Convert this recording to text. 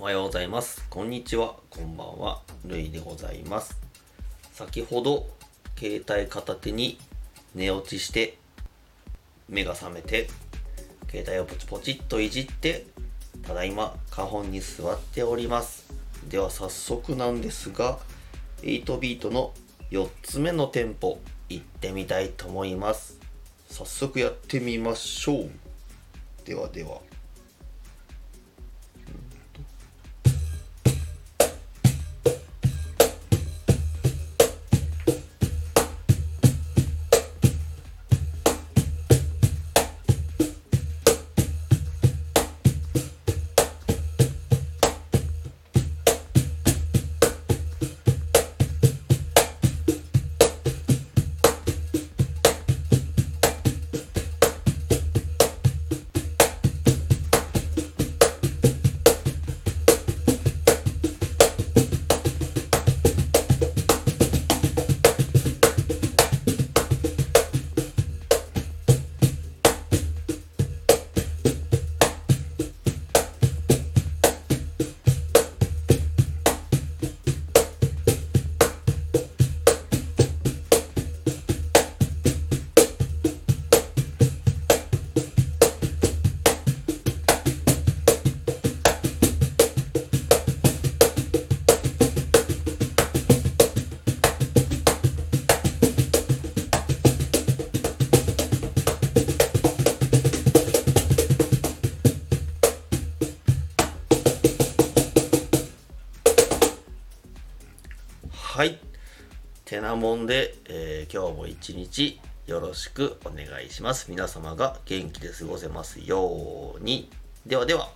おはようございます。こんにちは。こんばんは。るいでございます。先ほど、携帯片手に寝落ちして、目が覚めて、携帯をポチポチっといじって、ただいま、花本に座っております。では早速なんですが、8ビートの4つ目のテンポ、行ってみたいと思います。早速やってみましょう。ではでは。はい。てなもんで、えー、今日も一日よろしくお願いします。皆様が元気で過ごせますように。ではでは。